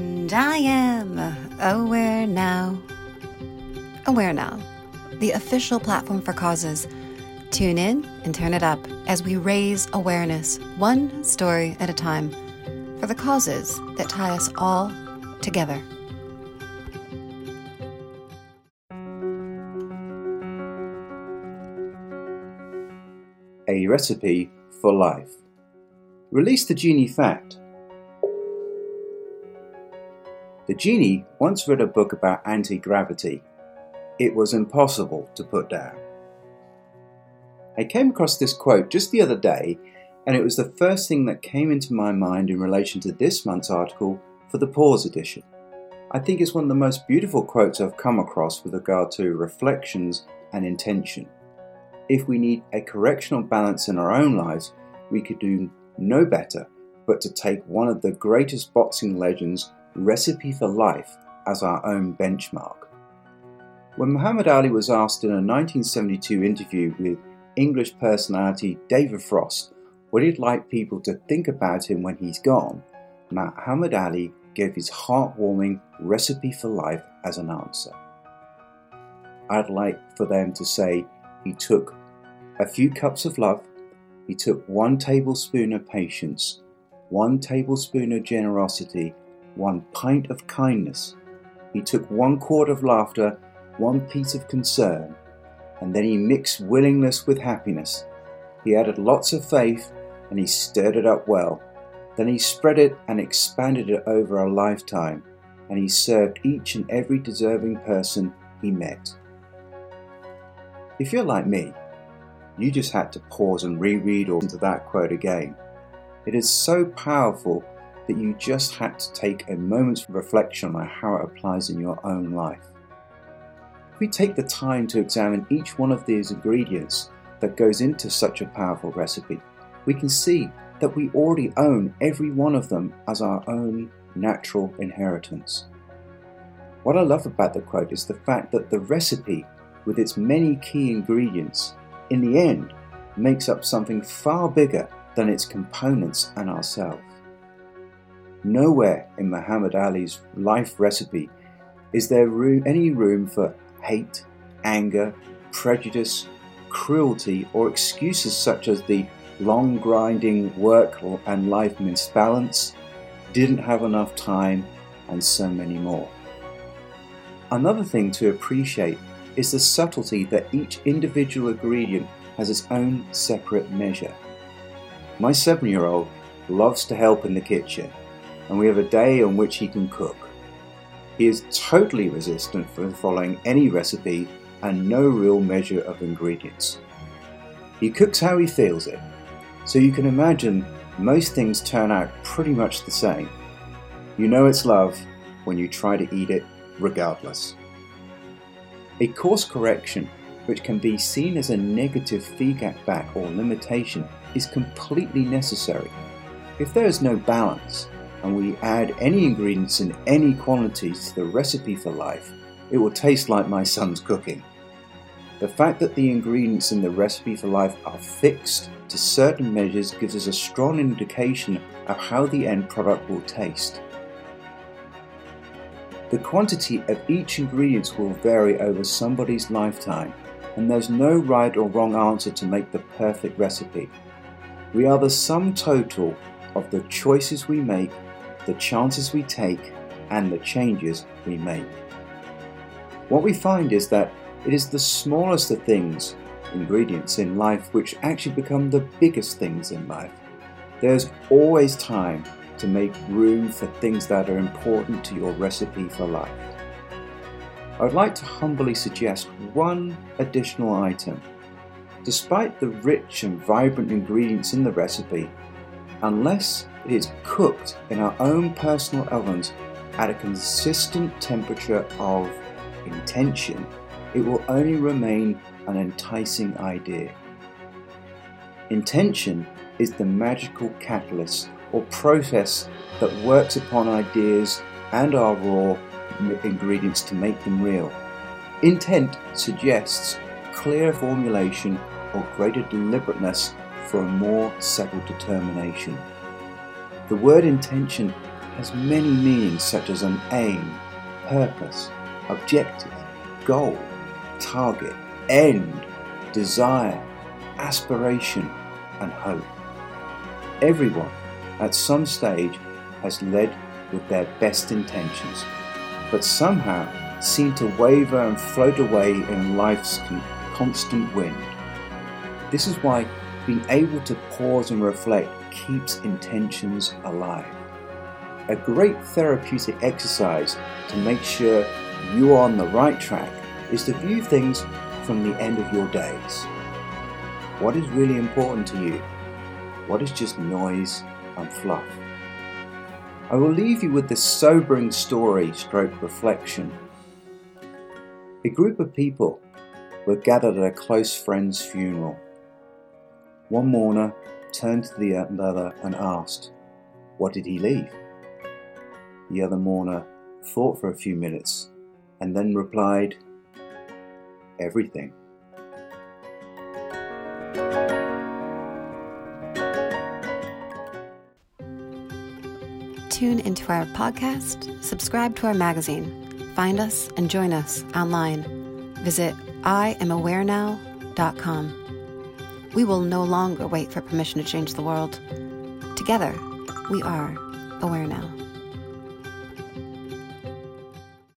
And I am aware now. Aware Now, the official platform for causes. Tune in and turn it up as we raise awareness, one story at a time, for the causes that tie us all together. A recipe for life. Release the genie fact. The genie once read a book about anti gravity. It was impossible to put down. I came across this quote just the other day, and it was the first thing that came into my mind in relation to this month's article for the Pause edition. I think it's one of the most beautiful quotes I've come across with regard to reflections and intention. If we need a correctional balance in our own lives, we could do no better but to take one of the greatest boxing legends Recipe for Life as our own benchmark. When Muhammad Ali was asked in a 1972 interview with English personality David Frost what he'd like people to think about him when he's gone, Muhammad Ali gave his heartwarming recipe for life as an answer. I'd like for them to say he took a few cups of love, he took one tablespoon of patience, one tablespoon of generosity, one pint of kindness. He took one quart of laughter, one piece of concern, and then he mixed willingness with happiness. He added lots of faith and he stirred it up well. Then he spread it and expanded it over a lifetime, and he served each and every deserving person he met. If you're like me, you just had to pause and reread or listen to that quote again. It is so powerful that you just had to take a moment's reflection on how it applies in your own life. If we take the time to examine each one of these ingredients that goes into such a powerful recipe, we can see that we already own every one of them as our own natural inheritance. What I love about the quote is the fact that the recipe, with its many key ingredients, in the end makes up something far bigger than its components and ourselves. Nowhere in Muhammad Ali's life recipe is there room, any room for hate, anger, prejudice, cruelty, or excuses such as the long grinding work and life misbalance, didn't have enough time, and so many more. Another thing to appreciate is the subtlety that each individual ingredient has its own separate measure. My seven year old loves to help in the kitchen and we have a day on which he can cook. He is totally resistant for following any recipe and no real measure of ingredients. He cooks how he feels it, so you can imagine most things turn out pretty much the same. You know it's love when you try to eat it regardless. A course correction, which can be seen as a negative feedback or limitation, is completely necessary. If there is no balance, and we add any ingredients in any quantities to the recipe for life, it will taste like my son's cooking. The fact that the ingredients in the recipe for life are fixed to certain measures gives us a strong indication of how the end product will taste. The quantity of each ingredient will vary over somebody's lifetime, and there's no right or wrong answer to make the perfect recipe. We are the sum total of the choices we make the chances we take, and the changes we make. What we find is that it is the smallest of things, ingredients in life, which actually become the biggest things in life. There's always time to make room for things that are important to your recipe for life. I would like to humbly suggest one additional item. Despite the rich and vibrant ingredients in the recipe, unless it is cooked in our own personal ovens at a consistent temperature of intention, it will only remain an enticing idea. Intention is the magical catalyst or process that works upon ideas and our raw ingredients to make them real. Intent suggests clear formulation or greater deliberateness for a more settled determination. The word intention has many meanings such as an aim, purpose, objective, goal, target, end, desire, aspiration, and hope. Everyone at some stage has led with their best intentions, but somehow seem to waver and float away in life's constant wind. This is why being able to pause and reflect keeps intentions alive. A great therapeutic exercise to make sure you are on the right track is to view things from the end of your days. What is really important to you? What is just noise and fluff? I will leave you with this sobering story stroke reflection. A group of people were gathered at a close friend's funeral. One mourner turned to the other and asked, What did he leave? The other mourner thought for a few minutes and then replied, Everything. Tune into our podcast, subscribe to our magazine, find us and join us online. Visit IamAwareNow.com. We will no longer wait for permission to change the world. Together, we are aware now.